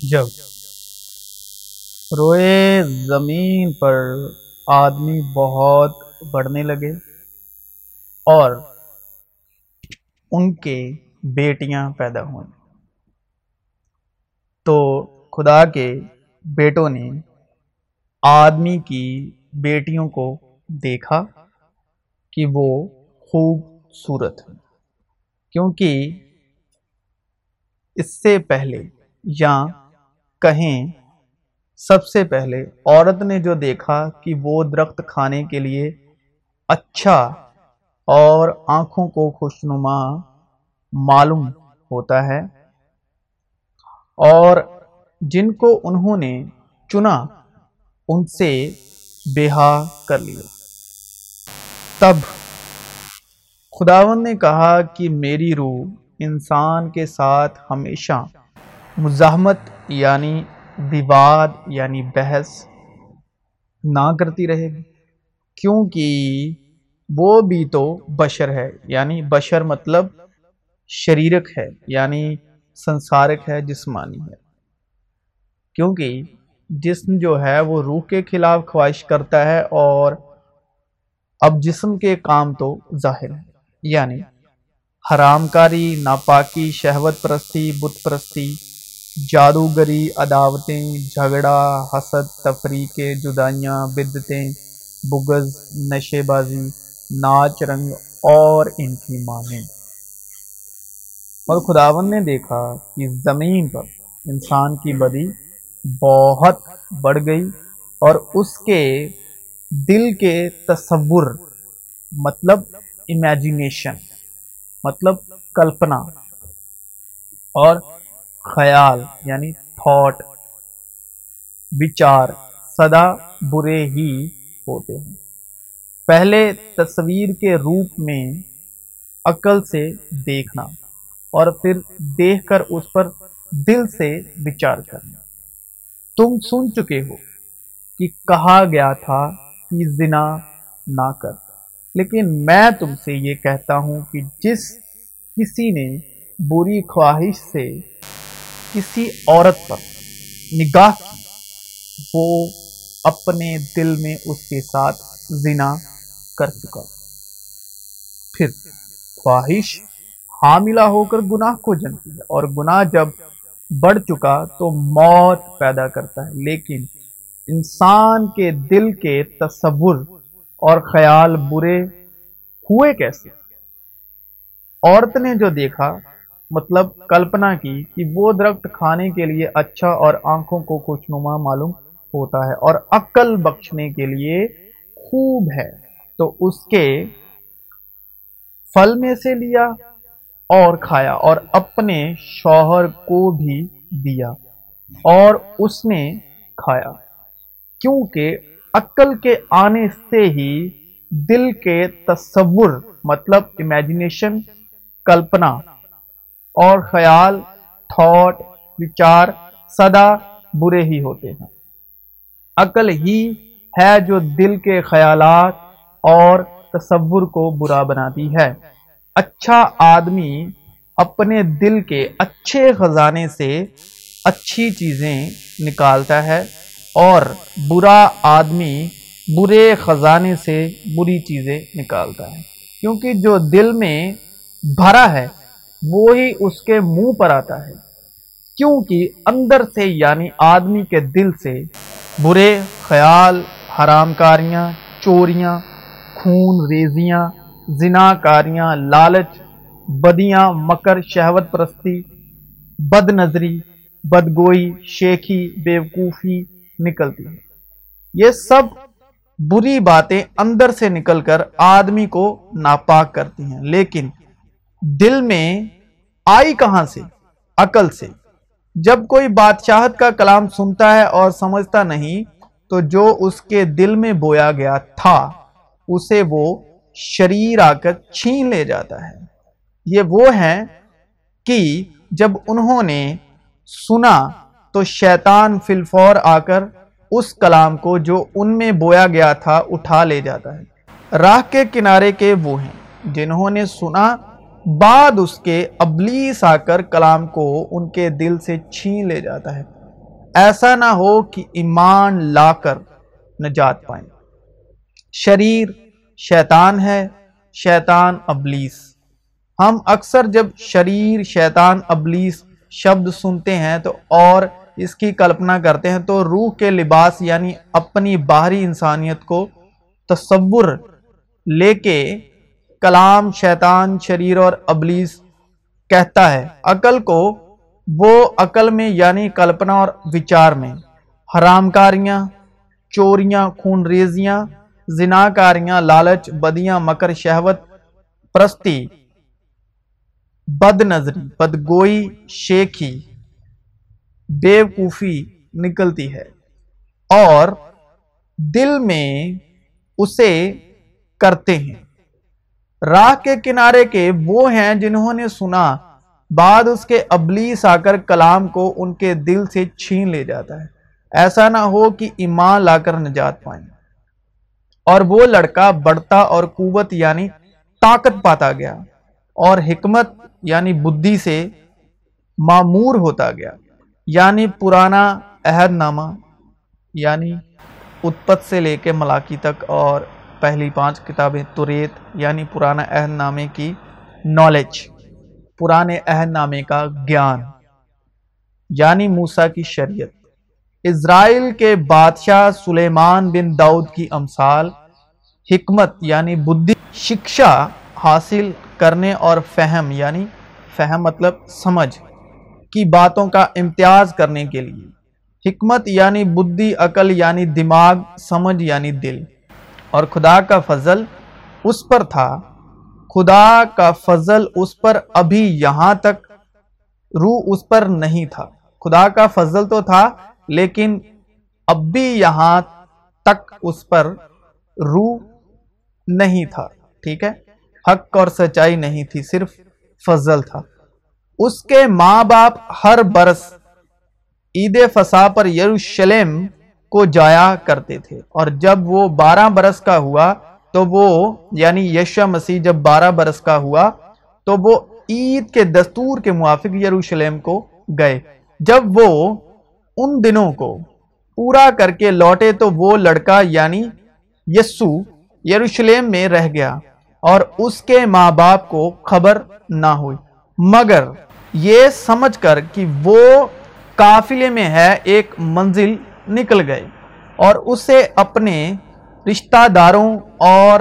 جب روئے زمین پر آدمی بہت بڑھنے لگے اور ان کے بیٹیاں پیدا ہوئیں۔ تو خدا کے بیٹوں نے آدمی کی بیٹیوں کو دیکھا کہ وہ خوبصورت ہیں، کیونکہ اس سے پہلے یا کہیں، سب سے پہلے عورت نے جو دیکھا کہ وہ درخت کھانے کے لیے اچھا اور آنکھوں کو خوشنما معلوم ہوتا ہے اور جن کو انہوں نے چنا، ان سے بیہا کر لیا۔ تب خداون نے کہا کہ میری روح انسان کے ساتھ ہمیشہ مزاحمت یعنی وواد یعنی بحث نہ کرتی رہے گی۔ کیونکہ وہ بھی تو بشر ہے یعنی بشر مطلب شریرک ہے یعنی سنسارک ہے، جسمانی ہے۔ کیونکہ جسم جو ہے وہ روح کے خلاف خواہش کرتا ہے اور اب جسم کے کام تو ظاہر ہے۔ یعنی حرام کاری، ناپاکی، شہوت پرستی، بت پرستی جادوگری عداوتیں جھگڑا حسد تفریقے جدائیاں بدتیں بغض نشے بازی ناچ رنگ اور ان کی مانیں اور خداون نے دیکھا کہ زمین پر انسان کی بدی بہت بڑھ گئی اور اس کے دل کے تصور مطلب امیجینیشن مطلب کلپنا اور خیال یعنی تھاٹ بچار، صدا برے ہی ہوتے ہیں۔ پہلے تصویر کے روپ میں عقل سے دیکھنا اور پھر دیکھ کر اس پر دل سے بچار کرنا۔ تم سن چکے ہو کہ کہا گیا تھا کہ زنا نہ کر، لیکن میں تم سے یہ کہتا ہوں کہ جس کسی نے بری خواہش سے کسی عورت پر نگاہ کی، وہ اپنے دل میں اس کے ساتھ زنا کر چکا۔ پھر خواہش حاملہ ہو کر گناہ کو جنتی ہے اور گناہ جب بڑھ چکا تو موت پیدا کرتا ہے۔ لیکن انسان کے دل کے تصور اور خیال برے ہوئے کیسے؟ عورت نے جو دیکھا مطلب کلپنا کی کہ وہ درخت کھانے کے لیے اچھا اور آنکھوں کو خوشنما معلوم ہوتا ہے اور عقل بخشنے کے لیے خوب ہے۔ تو اس کے پھل میں سے لیا اور کھایا اور اپنے شوہر کو بھی دیا اور اس نے کھایا۔ کیونکہ عقل کے آنے سے ہی دل کے تصور مطلب امیجنیشن کلپنا اور خیال، تھاٹ، وچار سدا برے ہی ہوتے ہیں۔ عقل ہی ہے جو دل کے خیالات اور تصور کو برا بناتی ہے۔ اچھا آدمی اپنے دل کے اچھے خزانے سے اچھی چیزیں نکالتا ہے اور برا آدمی برے خزانے سے بری چیزیں نکالتا ہے۔ کیونکہ جو دل میں بھرا ہے وہی اس کے منہ پر آتا ہے۔ کیونکہ اندر سے یعنی آدمی کے دل سے برے خیال حرام کاریاں چوریاں، خون ریزیاں زنا کاریاں لالچ، بدیاں، مکر، شہوت پرستی بد نظری بدگوئی شیخی بیوقوفی نکلتی ہے یہ سب بری باتیں اندر سے نکل کر آدمی کو ناپاک کرتی ہیں۔ لیکن دل میں آئی کہاں سے؟ عقل سے۔ جب کوئی بادشاہت کا کلام سنتا ہے اور سمجھتا نہیں، تو جو اس کے دل میں بویا گیا تھا، اسے وہ شریر آ کر چھین لے جاتا ہے۔ یہ وہ ہیں کہ جب انہوں نے سنا، تو شیطان فلفور آ کر اس کلام کو جو ان میں بویا گیا تھا، اٹھا لے جاتا ہے۔ راہ کے کنارے کے وہ ہیں، جنہوں نے سنا بعد اس کے ابلیس آ کر کلام کو ان کے دل سے چھین لے جاتا ہے۔ ایسا نہ ہو کہ ایمان لا کر نجات پائیں۔ شریر شیطان ہے، شیطان ابلیس۔ ہم اکثر جب شریر شیطان ابلیس شبد سنتے ہیں تو اور اس کی کلپنا کرتے ہیں تو روح کے لباس یعنی اپنی باہری انسانیت کو تصور لے کے کلام شیطان، شریر اور ابلیس کہتا ہے۔ عقل کو وہ عقل میں یعنی کلپنا اور وچار میں۔ حرام کاریاں چوریاں، خون ریزیاں، زناکاریاں، لالچ، بدیاں، مکر، شہوت، پرستی، بد نظری، بدگوئی شیخی بیوقوفی نکلتی ہے۔ اور دل میں اسے کرتے ہیں۔ راہ کے کنارے کے وہ ہیں جنہوں نے سنا، بعد اس کے ابلیس آ کر کلام کو ان کے دل سے چھین لے جاتا ہے۔ ایسا نہ ہو کہ ایمان لا کر نجات پائیں۔ اور وہ لڑکا بڑھتا اور قوت یعنی طاقت پاتا گیا اور حکمت یعنی بدھی سے معمور ہوتا گیا۔ یعنی پرانا عہد نامہ یعنی اتپت سے لے کے ملاکی تک اور پہلی پانچ کتابیں توریت یعنی پرانا عہد نامے کی نالج پرانے عہد نامے کا گیان یعنی موسیٰ کی شریعت۔ اسرائیل کے بادشاہ سلیمان بن داؤد کی امثال، حکمت یعنی بدھی شکشا حاصل کرنے اور فہم یعنی فہم مطلب سمجھ، کی باتوں کا امتیاز کرنے کے لیے۔ حکمت یعنی بدھی، عقل یعنی دماغ، سمجھ یعنی دل۔ اور خدا کا فضل اس پر تھا۔ خدا کا فضل اس پر ابھی یہاں تک روح اس پر نہیں تھا۔ خدا کا فضل تو تھا، لیکن اب بھی یہاں تک اس پر روح نہیں تھا۔ ٹھیک ہے؟ حق اور سچائی نہیں تھی، صرف فضل تھا۔ اس کے ماں باپ ہر برس عید فسا پر یروشلم کو جایا کرتے تھے۔ اور جب وہ بارہ برس کا ہوا تو وہ یعنی یشا مسیح جب بارہ برس کا ہوا تو وہ عید کے دستور کے موافق یروشلم کو گئے۔ جب وہ ان دنوں کو پورا کر کے لوٹے تو وہ لڑکا یعنی یسو، یروشلم میں رہ گیا اور اس کے ماں باپ کو خبر نہ ہوئی۔ مگر یہ سمجھ کر کہ وہ قافلے میں ہے، ایک منزل نکل گئے اور اسے اپنے رشتہ داروں اور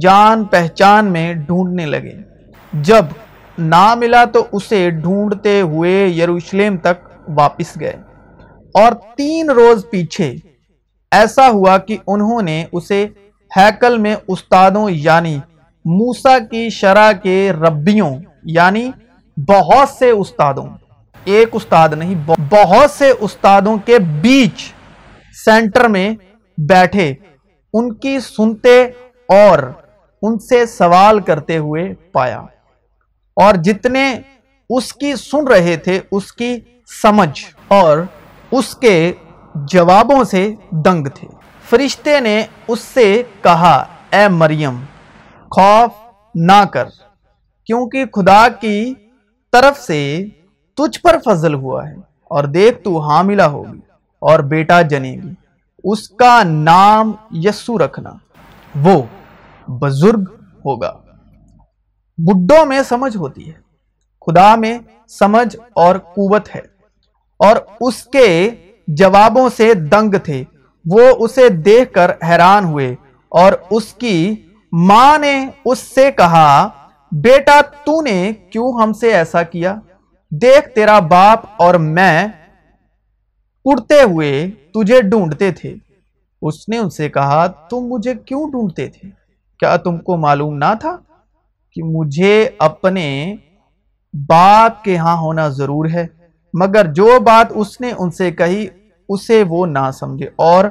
جان پہچان میں ڈھونڈنے لگے۔ جب نہ ملا تو اسے ڈھونڈتے ہوئے یروشلم تک واپس گئے۔ اور تین روز پیچھے ایسا ہوا کہ انہوں نے اسے ہیکل میں استادوں یعنی موسا کی شرح کے ربیوں یعنی بہت سے استادوں ایک استاد نہیں، بہت سے استادوں کے بیچ سینٹر میں بیٹھے، ان کی سنتے اور ان سے سوال کرتے ہوئے پایا۔ اور جتنے اس کی سن رہے تھے، اس کی سمجھ اور اس کے جوابوں سے دنگ تھے۔ فرشتے نے اس سے کہا، اے مریم، خوف نہ کر، کیونکہ خدا کی طرف سے تجھ پر فضل ہوا ہے اور دیکھ تو حاملہ ہوگی اور بیٹا جنے گی اس کا نام یسو رکھنا۔ وہ بزرگ ہوگا۔ بڈوں میں سمجھ ہوتی ہے۔ خدا میں سمجھ اور قوت ہے۔ اور اس کے جوابوں سے دنگ تھے۔ وہ اسے دیکھ کر حیران ہوئے اور اس کی ماں نے اس سے کہا، بیٹا، تو نے کیوں ہم سے ایسا کیا؟ دیکھ تیرا باپ اور میں اڑتے ہوئے تجھے ڈھونڈتے تھے۔ اس نے ان سے کہا، تم مجھے کیوں ڈھونڈتے تھے؟ کیا تم کو معلوم نہ تھا کہ مجھے اپنے باپ کے ہاں ہونا ضرور ہے؟ مگر جو بات اس نے ان سے کہی، اسے وہ نہ سمجھے اور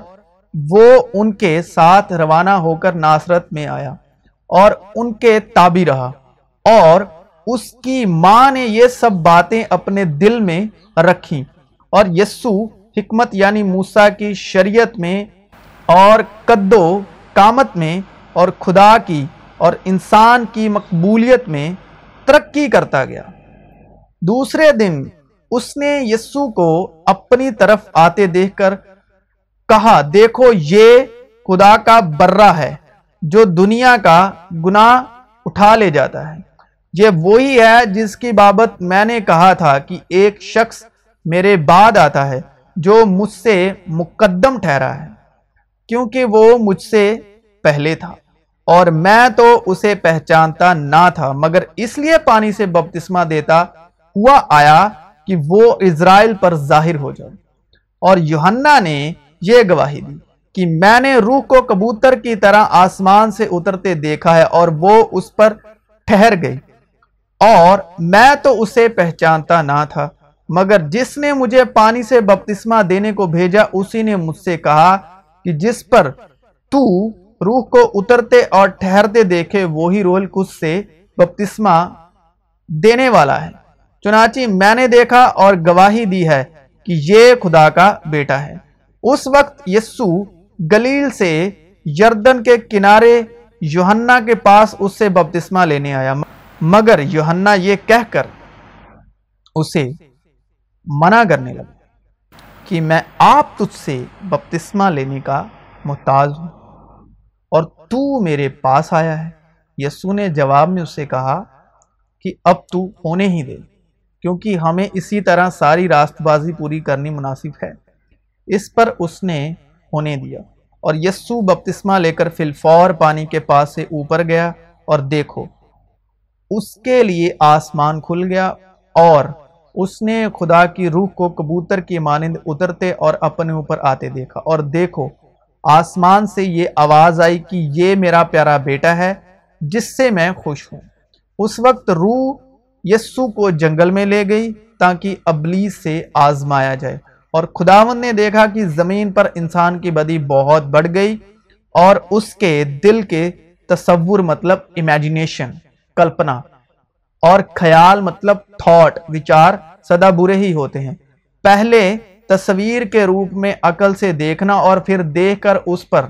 وہ ان کے ساتھ روانہ ہو کر ناصرت میں آیا اور ان کے تابی رہا اور اس کی ماں نے یہ سب باتیں اپنے دل میں رکھی اور یسو حکمت یعنی موسیٰ کی شریعت میں اور قد و کامت میں اور خدا کی اور انسان کی مقبولیت میں ترقی کرتا گیا۔ دوسرے دن اس نے یسو کو اپنی طرف آتے دیکھ کر کہا، دیکھو، یہ خدا کا برہ ہے جو دنیا کا گناہ اٹھا لے جاتا ہے۔ یہ وہی ہے جس کی بابت میں نے کہا تھا کہ ایک شخص میرے بعد آتا ہے جو مجھ سے مقدم ٹھہرا ہے، کیونکہ وہ مجھ سے پہلے تھا۔ اور میں تو اسے پہچانتا نہ تھا، مگر اس لیے پانی سے بپتسمہ دیتا ہوا آیا کہ وہ اسرائیل پر ظاہر ہو جائے۔ اور یوہنہ نے یہ گواہی دی کہ میں نے روح کو کبوتر کی طرح آسمان سے اترتے دیکھا ہے اور وہ اس پر ٹھہر گئی۔ اور میں تو اسے پہچانتا نہ تھا، مگر جس نے مجھے پانی سے بپتسمہ دینے کو بھیجا، اسی نے مجھ سے کہا کہ جس پر تو روح کو اترتے اور ٹھہرتے دیکھے، وہی رول کچھ سے بپتسمہ دینے والا ہے۔ چنانچہ میں نے دیکھا اور گواہی دی ہے کہ یہ خدا کا بیٹا ہے۔ اس وقت یسو گلیل سے یردن کے کنارے یوہنہ کے پاس اس سے بپتسمہ لینے آیا۔ مگر یوہنہ یہ کہہ کر اسے منع کرنے لگا کہ میں آپ تجھ سے بپتسمہ لینے کا محتاج ہوں اور تو میرے پاس آیا ہے۔ یسو نے جواب میں اسے کہا کہ اب تو ہونے ہی دے، کیونکہ ہمیں اسی طرح ساری راست بازی پوری کرنی مناسب ہے۔ اس پر اس نے ہونے دیا اور یسو بپتسمہ لے کر فلفور پانی کے پاس سے اوپر گیا اور دیکھو اس کے لیے آسمان کھل گیا اور اس نے خدا کی روح کو کبوتر کی مانند اترتے اور اپنے اوپر آتے دیکھا اور دیکھو، آسمان سے یہ آواز آئی کہ یہ میرا پیارا بیٹا ہے، جس سے میں خوش ہوں۔ اس وقت روح یسو کو جنگل میں لے گئی تاکہ ابلیس سے آزمایا جائے اور خداون نے دیکھا کہ زمین پر انسان کی بدی بہت بڑھ گئی اور اس کے دل کے تصور مطلب امیجنیشن کلپنا۔ اور خیال مطلب تھاٹ وچار سدا برے ہی ہوتے ہیں۔ پہلے تصویر کے روپ میں عقل سے دیکھنا اور پھر دیکھ کر اس پر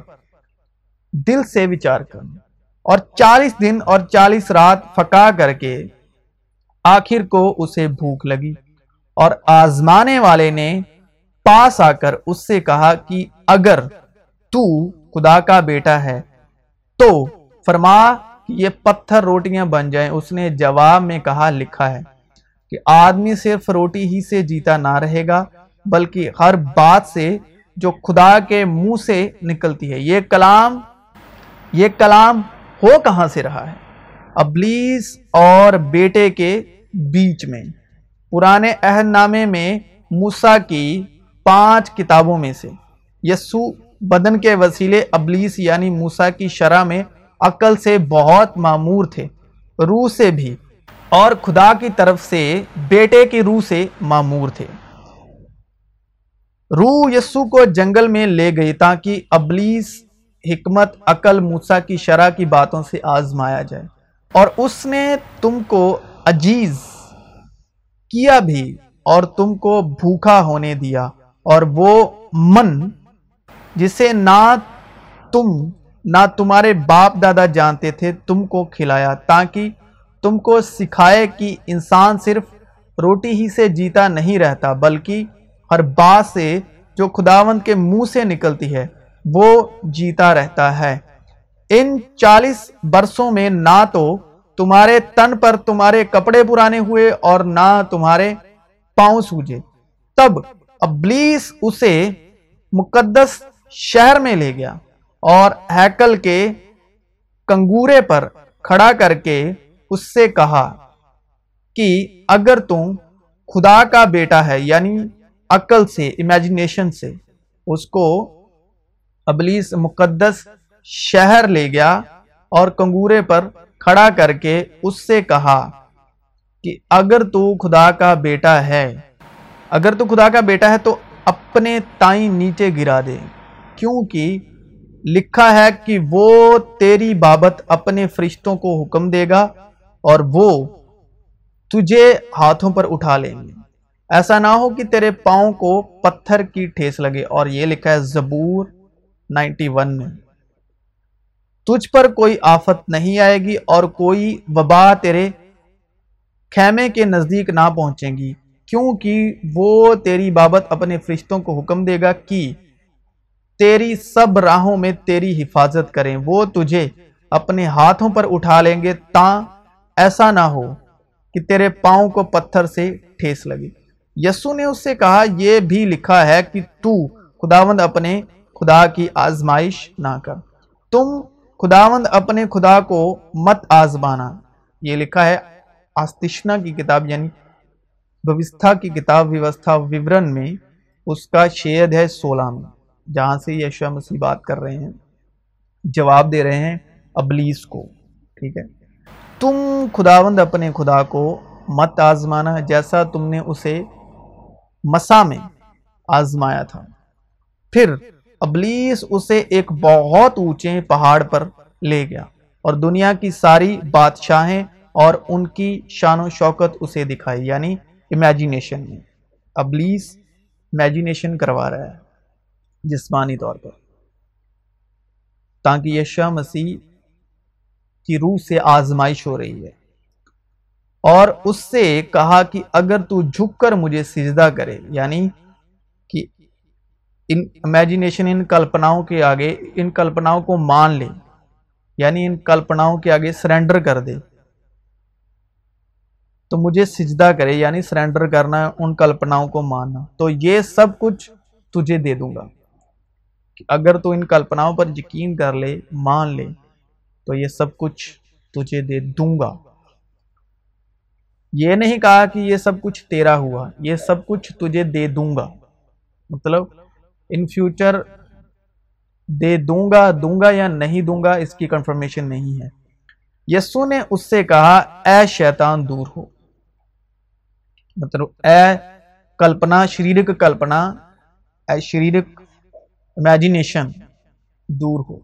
دل سے وچار کرنا۔ اور چالیس دن اور چالیس رات فکا کر کے آخر کو اسے بھوک لگی۔ اور آزمانے والے نے پاس آ کر اس سے کہا کہ اگر تو خدا کا بیٹا ہے، تو فرما کہ یہ پتھر روٹیاں بن جائیں، اس نے جواب میں کہا، لکھا ہے کہ آدمی صرف روٹی ہی سے جیتا نہ رہے گا، بلکہ ہر بات سے جو خدا کے منہ سے نکلتی ہے۔ یہ کلام یہ کلام ہو کہاں سے رہا ہے؟ ابلیس اور بیٹے کے بیچ میں۔ پرانے عہد نامے میں موسا کی پانچ کتابوں میں سے۔ یسو بدن کے وسیلے ابلیس یعنی موسا کی شرح میں عقل سے بہت معمور تھے، روح سے بھی، اور خدا کی طرف سے، بیٹے کی روح سے معمور تھے۔ روح یسو کو جنگل میں لے گئی تاکہ ابلیس، حکمت، عقل موسا کی شرح کی باتوں سے آزمایا جائے۔ اور اس نے تم کو عجیز کیا بھی، اور تم کو بھوکا ہونے دیا۔ اور وہ من، جسے نہ تم نہ تمہارے باپ دادا جانتے تھے تم کو کھلایا، تاکہ تم کو سکھائے کہ انسان صرف روٹی ہی سے جیتا نہیں رہتا، بلکہ ہر بات سے جو خداوند کے منہ سے نکلتی ہے، وہ جیتا رہتا ہے۔ ان چالیس برسوں میں نہ تو تمہارے تن پر تمہارے کپڑے پرانے ہوئے اور نہ تمہارے پاؤں سوجے۔ تب ابلیس اسے مقدس شہر میں لے گیا۔ اور ہیکل کے کنگورے پر کھڑا کر کے اس سے کہا کہ اگر تم خدا کا بیٹا ہے یعنی عقل سے امیجنیشن سے، اس کو ابلیس مقدس شہر لے گیا اور کنگورے پر کھڑا کر کے اس سے کہا کہ اگر تو خدا کا بیٹا ہے، اگر تو خدا کا بیٹا ہے تو اپنے تائیں نیچے گرا دے، کیونکہ لکھا ہے کہ وہ تیری بابت اپنے فرشتوں کو حکم دے گا اور وہ تجھے ہاتھوں پر اٹھا لیں گے۔ ایسا نہ ہو کہ تیرے پاؤں کو پتھر کی ٹھیس لگے۔ اور یہ لکھا ہے زبور نائنٹی ون میں۔ تجھ پر کوئی آفت نہیں آئے گی اور کوئی وبا تیرے خیمے کے نزدیک نہ پہنچیں گی، کیونکہ وہ تیری بابت اپنے فرشتوں کو حکم دے گا کہ تیری سب راہوں میں تیری حفاظت کریں۔ وہ تجھے اپنے ہاتھوں پر اٹھا لیں گے تاں ایسا نہ ہو کہ تیرے پاؤں کو پتھر سے ٹھیس لگے۔ یسو نے اس سے کہا، یہ بھی لکھا ہے کہ تو خداوند اپنے خدا کی آزمائش نہ کر۔ تم خداوند اپنے خدا کو مت آزمانا۔ یہ لکھا ہے آستشنا کی کتاب یعنی بوستھا کی کتاب، ویوستھا وورن میں اس کا شید ہے سولہ میں۔ جہاں سے یشو مسیح بات کر رہے ہیں، جواب دے رہے ہیں ابلیس کو، ٹھیک ہے۔ تم خداوند اپنے خدا کو مت آزمانا جیسا تم نے اسے مسا میں آزمایا تھا۔ پھر ابلیس اسے ایک بہت اونچے پہاڑ پر لے گیا اور دنیا کی ساری بادشاہیں اور ان کی شان و شوکت اسے دکھائی یعنی امیجینیشن میں۔ ابلیس امیجینیشن کروا رہا ہے۔ جسمانی طور پر۔ تاکہ یشا مسیح کی روح سے آزمائش ہو رہی ہے۔ اور اس سے کہا کہ اگر تو جھک کر مجھے سجدہ کرے یعنی کہ ان امیجینیشن ان کلپناؤں کے آگے، ان کلپناؤں کو مان لے یعنی ان کلپناؤں کے آگے سرنڈر کر دے۔ تو مجھے سجدہ کرے یعنی سرنڈر کرنا، ان کلپناؤں کو ماننا۔ تو یہ سب کچھ تجھے دے دوں گا۔ اگر تو ان کلپناؤں پر یقین کر لے، مان لے، تو یہ سب کچھ تجھے دے دوں گا۔ یہ نہیں کہا کہ یہ سب کچھ تیرا ہوا، یہ سب کچھ تجھے دے دوں گا۔ مطلب ان فیوچر دے دوں گا دوں گا یا نہیں دوں گا، اس کی کنفرمیشن نہیں ہے۔ یسو نے اس سے کہا، اے شیطان دور ہو۔ مطلب اے کلپنا، شریرک کلپنا، اے شریرک امیجینیشن دور ہو۔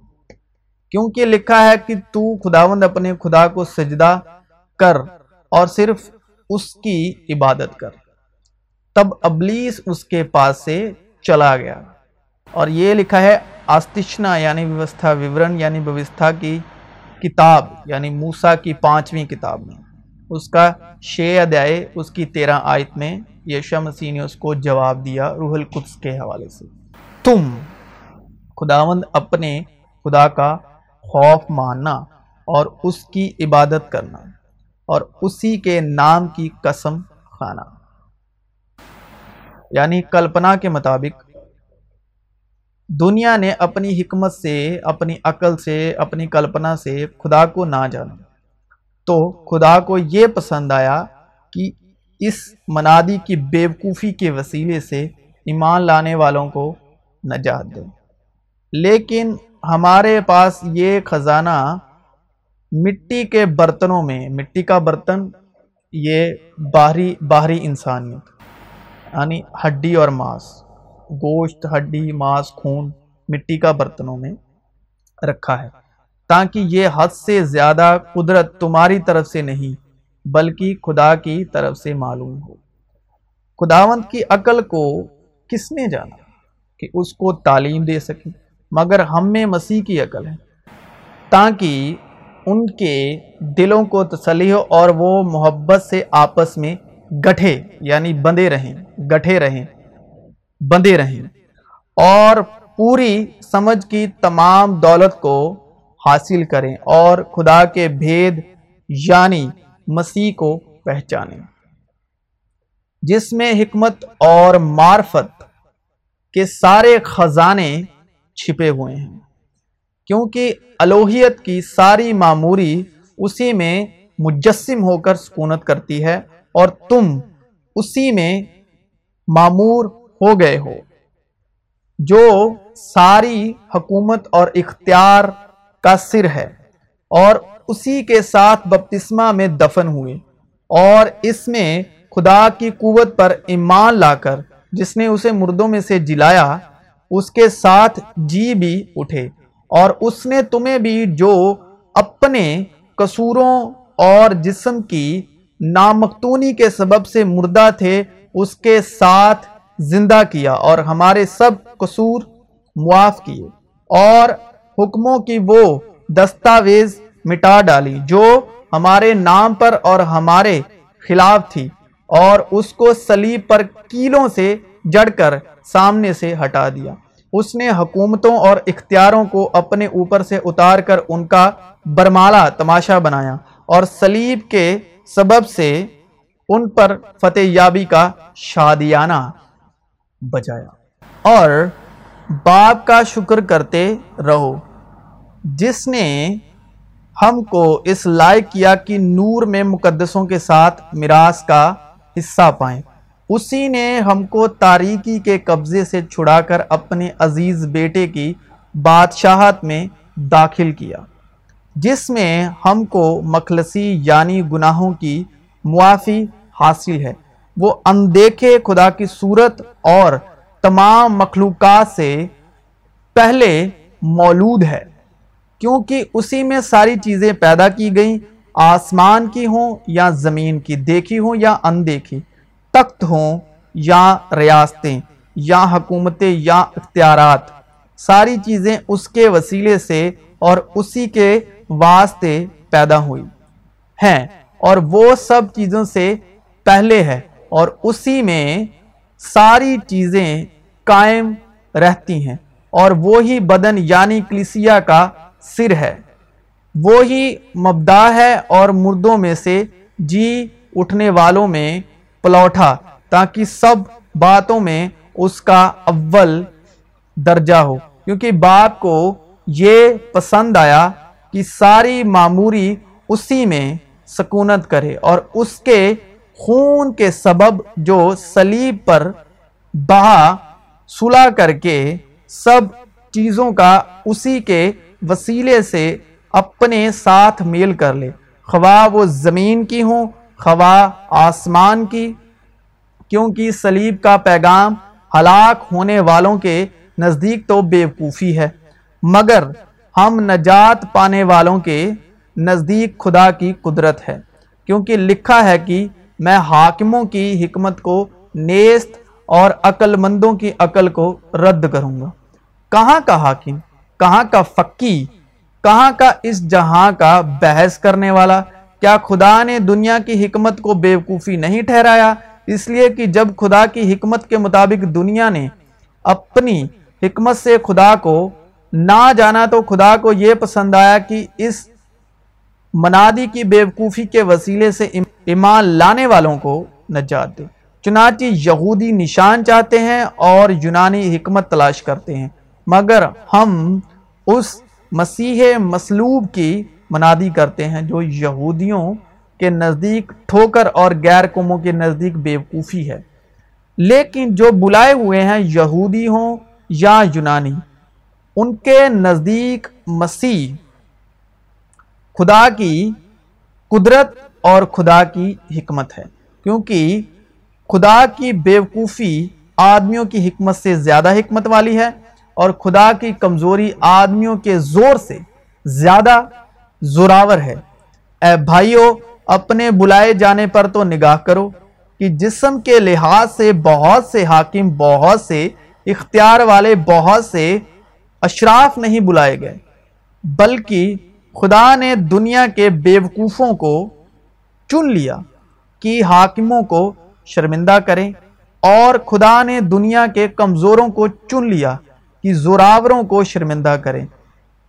کیونکہ لکھا ہے کہ تو خداوند اپنے خدا کو سجدہ کر اور صرف اس کی عبادت کر۔ تب ابلیس اس کے پاس سے چلا گیا۔ اور یہ لکھا ہے آستشنا یعنی ویوستھا، وورن یعنی بوستھا کی کتاب یعنی موسا کی پانچویں کتاب میں۔ اس کا شے ادائے اس کی تیرہ آیت میں یشا مسیح نے اس کو جواب دیا روح القدس کے حوالے سے۔ تم خداوند اپنے خدا کا خوف ماننا اور اس کی عبادت کرنا اور اسی کے نام کی قسم کھانا۔ یعنی کلپنا کے مطابق، دنیا نے اپنی حکمت سے، اپنی عقل سے، اپنی کلپنا سے خدا کو نہ جانا۔ تو خدا کو یہ پسند آیا کہ اس منادی کی بیوقوفی کے وسیلے سے ایمان لانے والوں کو نجات دے۔ لیکن ہمارے پاس یہ خزانہ مٹی کے برتنوں میں، مٹی کا برتن، یہ باہری باہری انسانیت یعنی ہڈی اور ماس، گوشت، ہڈی، ماس، خون مٹی کا برتنوں میں رکھا ہے۔ تاکہ یہ حد سے زیادہ قدرت تمہاری طرف سے نہیں، بلکہ خدا کی طرف سے معلوم ہو۔ خداوند کی عقل کو کس نے جانا کہ اس کو تعلیم دے سکے؟ مگر ہم میں مسیح کی عقل ہے، تاکہ ان کے دلوں کو تسلی ہو اور وہ محبت سے آپس میں گٹھے یعنی بندے رہیں، گٹھے رہیں، بندے رہیں۔ اور پوری سمجھ کی تمام دولت کو حاصل کریں اور خدا کے بھید یعنی مسیح کو پہچانیں۔ جس میں حکمت اور معرفت کے سارے خزانے چھپے ہوئے ہیں۔ کیونکہ الوہیت کی ساری معموری اسی میں مجسم ہو کر سکونت کرتی ہے اور تم اسی میں معمور ہو گئے ہو۔ جو ساری حکومت اور اختیار کا سر ہے اور اسی کے ساتھ بپتسمہ میں دفن ہوئے اور اس میں خدا کی قوت پر ایمان لا کر جس نے اسے مردوں میں سے جلایا اس کے ساتھ جی بھی اٹھے اور اس نے تمہیں بھی جو اپنے قصوروں اور جسم کی نامختونی کے سبب سے مردہ تھے، اس کے ساتھ زندہ کیا اور ہمارے سب قصور معاف کیے اور حکموں کی وہ دستاویز مٹا ڈالی جو ہمارے نام پر اور ہمارے خلاف تھی اور اس کو سلیب پر کیلوں سے جڑ کر سامنے سے ہٹا دیا۔ اس نے حکومتوں اور اختیاروں کو اپنے اوپر سے اتار کر ان کا برمالا تماشا بنایا اور سلیب کے سبب سے ان پر فتح یابی کا شادیانہ بجایا۔ اور باپ کا شکر کرتے رہو، جس نے ہم کو اس لائق کیا کہ نور میں مقدسوں کے ساتھ میراث کا حصہ پائیں۔ اسی نے ہم کو تاریکی کے قبضے سے چھڑا کر اپنے عزیز بیٹے کی بادشاہت میں داخل کیا، جس میں ہم کو مخلصی یعنی گناہوں کی معافی حاصل ہے۔ وہ اندیکھے خدا کی صورت اور تمام مخلوقات سے پہلے مولود ہے، کیونکہ اسی میں ساری چیزیں پیدا کی گئیں، آسمان کی ہوں یا زمین کی، دیکھی ہوں یا اندیکھی۔ تخت ہوں یا ریاستیں یا حکومتیں یا اختیارات، ساری چیزیں اس کے وسیلے سے اور اسی کے واسطے پیدا ہوئی ہیں اور وہ سب چیزوں سے پہلے ہے اور اسی میں ساری چیزیں قائم رہتی ہیں اور وہی بدن یعنی کلیسیا کا سر ہے۔ وہی مبدا ہے اور مردوں میں سے جی اٹھنے والوں میں پلوٹا تاکہ سب باتوں میں اس کا اول درجہ ہو۔ کیونکہ باپ کو یہ پسند آیا کہ ساری معموری اسی میں سکونت کرے اور اس کے خون کے سبب جو سلیب پر بہا، صلح کر کے سب چیزوں کا اسی کے وسیلے سے اپنے ساتھ میل کر لے۔ خواہ وہ زمین کی ہوں خواہ آسمان کی، کیونکہ سلیب کا پیغام ہلاک ہونے والوں کے نزدیک تو بے وقوفی ہے، مگر ہم نجات پانے والوں کے نزدیک خدا کی قدرت ہے۔ کیونکہ لکھا ہے کہ میں حاکموں کی حکمت کو نیست اور عقل مندوں کی عقل کو رد کروں گا۔ کہاں کا حاکم؟ کہاں کا فقی؟ کہاں کا اس جہاں کا بحث کرنے والا؟ کیا خدا نے دنیا کی حکمت کو بیوقوفی نہیں ٹھہرایا؟ اس لیے کہ جب خدا کی حکمت کے مطابق دنیا نے اپنی حکمت سے خدا کو نہ جانا تو خدا کو یہ پسند آیا کہ اس منادی کی بیوقوفی کے وسیلے سے ایمان لانے والوں کو نجات دے۔ چنانچہ یہودی نشان چاہتے ہیں اور یونانی حکمت تلاش کرتے ہیں، مگر ہم اس مسیح مسلوب کی منادی کرتے ہیں جو یہودیوں کے نزدیک ٹھوکر اور غیر قوموں کے نزدیک بیوقوفی ہے۔ لیکن جو بلائے ہوئے ہیں یہودی ہوں یا یونانی، ان کے نزدیک مسیح، خدا کی قدرت اور خدا کی حکمت ہے۔ کیونکہ خدا کی بیوقوفی آدمیوں کی حکمت سے زیادہ حکمت والی ہے اور خدا کی کمزوری آدمیوں کے زور سے زیادہ زوراور ہے۔ اے بھائیو، اپنے بلائے جانے پر تو نگاہ کرو کہ جسم کے لحاظ سے بہت سے حاکم بہت سے، اختیار والے بہت سے اشراف نہیں بلائے گئے۔ بلکہ خدا نے دنیا کے بیوقوفوں کو چن لیا کہ حاکموں کو شرمندہ کریں اور خدا نے دنیا کے کمزوروں کو چن لیا کہ زوراوروں کو شرمندہ کریں۔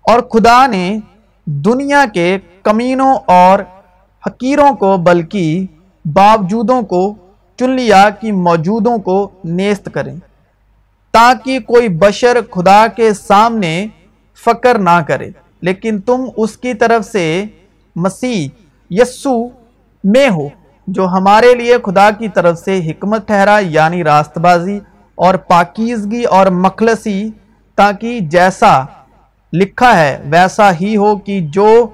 اور خدا نے دنیا کے کمینوں اور حقیروں کو، بلکہ باوجودوں کو چن لیا کہ موجودوں کو نیست کریں، تاکہ کوئی بشر خدا کے سامنے فکر نہ کرے۔ لیکن تم اس کی طرف سے مسیح یسو میں ہو، جو ہمارے لیے خدا کی طرف سے حکمت ٹھہرا یعنی راست بازی اور پاکیزگی اور مخلصی، تاکہ جیسا لکھا ہے، ویسا ہی ہو کہ جو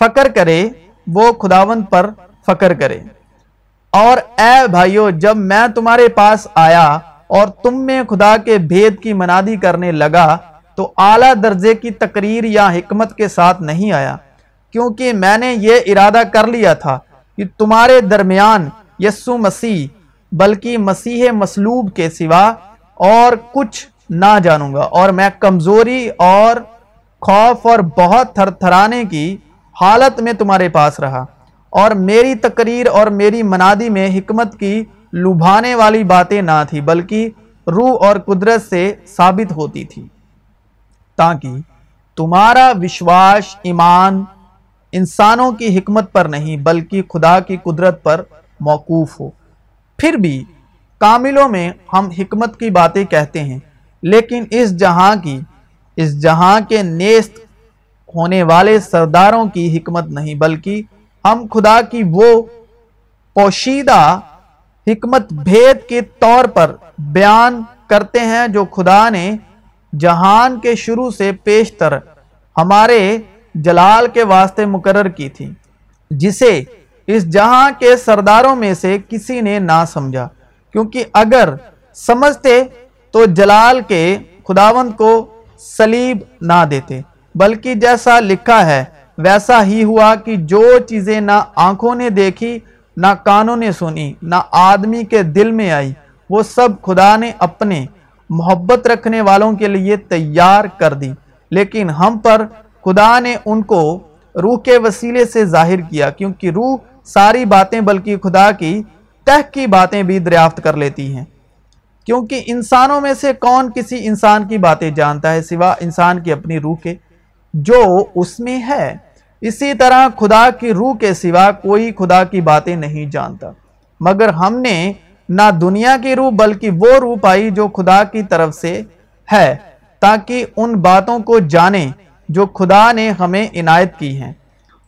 فکر کرے، وہ خداون پر فکر کرے۔ اور اے بھائیو، جب میں تمہارے پاس آیا اور تم میں خدا کے بھید کی منادی کرنے لگا، تو اعلیٰ درجے کی تقریر یا حکمت کے ساتھ نہیں آیا، کیونکہ میں نے یہ ارادہ کر لیا تھا کہ تمہارے درمیان یسو مسیح، بلکہ مسیح مسلوب کے سوا اور کچھ نہ جانوں گا۔ اور میں کمزوری اور خوف اور بہت تھر تھرانے کی حالت میں تمہارے پاس رہا اور میری تقریر اور میری منادی میں حکمت کی لبھانے والی باتیں نہ تھی، بلکہ روح اور قدرت سے ثابت ہوتی تھی۔ تاکہ تمہارا وشواس ایمان انسانوں کی حکمت پر نہیں، بلکہ خدا کی قدرت پر موقوف ہو۔ پھر بھی کاملوں میں ہم حکمت کی باتیں کہتے ہیں، لیکن اس جہاں کی اس جہاں کے نیست ہونے والے سرداروں کی حکمت نہیں، بلکہ ہم خدا کی وہ پوشیدہ حکمت بھید کے طور پر بیان کرتے ہیں جو خدا نے جہان کے شروع سے پیشتر ہمارے جلال کے واسطے مقرر کی تھی، جسے اس جہاں کے سرداروں میں سے کسی نے نہ سمجھا۔ کیونکہ اگر سمجھتے تو جلال کے خداوند کو سلیب نہ دیتے۔ بلکہ جیسا لکھا ہے، ویسا ہی ہوا کہ جو چیزیں نہ آنکھوں نے دیکھی، نہ کانوں نے سنی، نہ آدمی کے دل میں آئی، وہ سب خدا نے اپنے محبت رکھنے والوں کے لیے تیار کر دی۔ لیکن ہم پر خدا نے ان کو روح کے وسیلے سے ظاہر کیا، کیونکہ روح ساری باتیں، بلکہ خدا کی تہ کی باتیں بھی دریافت کر لیتی ہیں۔ کیونکہ انسانوں میں سے کون کسی انسان کی باتیں جانتا ہے سوا انسان کی اپنی روح کے؟ جو اس میں ہے، اسی طرح خدا کی روح کے سوا کوئی خدا کی باتیں نہیں جانتا۔ مگر ہم نے نہ دنیا کی روح، بلکہ وہ روح پائی جو خدا کی طرف سے ہے، تاکہ ان باتوں کو جانیں جو خدا نے ہمیں عنایت کی ہیں۔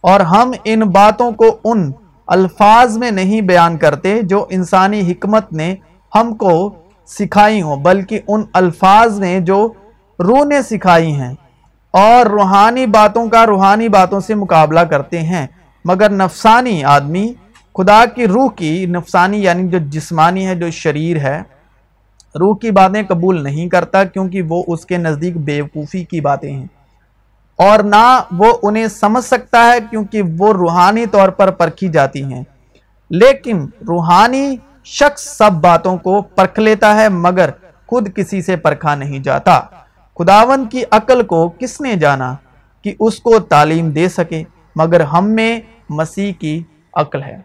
اور ہم ان باتوں کو ان الفاظ میں نہیں بیان کرتے جو انسانی حکمت نے ہم کو سکھائی ہوں، بلکہ ان الفاظ نے جو روح نے سکھائی ہیں اور روحانی باتوں کا روحانی باتوں سے مقابلہ کرتے ہیں۔ مگر نفسانی آدمی، خدا کی روح کی نفسانی یعنی جو جسمانی ہے، جو شریر ہے، روح کی باتیں قبول نہیں کرتا کیونکہ وہ اس کے نزدیک بیوقوفی کی باتیں ہیں۔ اور نہ وہ انہیں سمجھ سکتا ہے کیونکہ وہ روحانی طور پر پرکھی جاتی ہیں۔ لیکن روحانی شخص سب باتوں کو پرکھ لیتا ہے مگر خود کسی سے پرکھا نہیں جاتا۔ خداون کی عقل کو کس نے جانا کہ اس کو تعلیم دے سکے؟ مگر ہم میں مسیح کی عقل ہے۔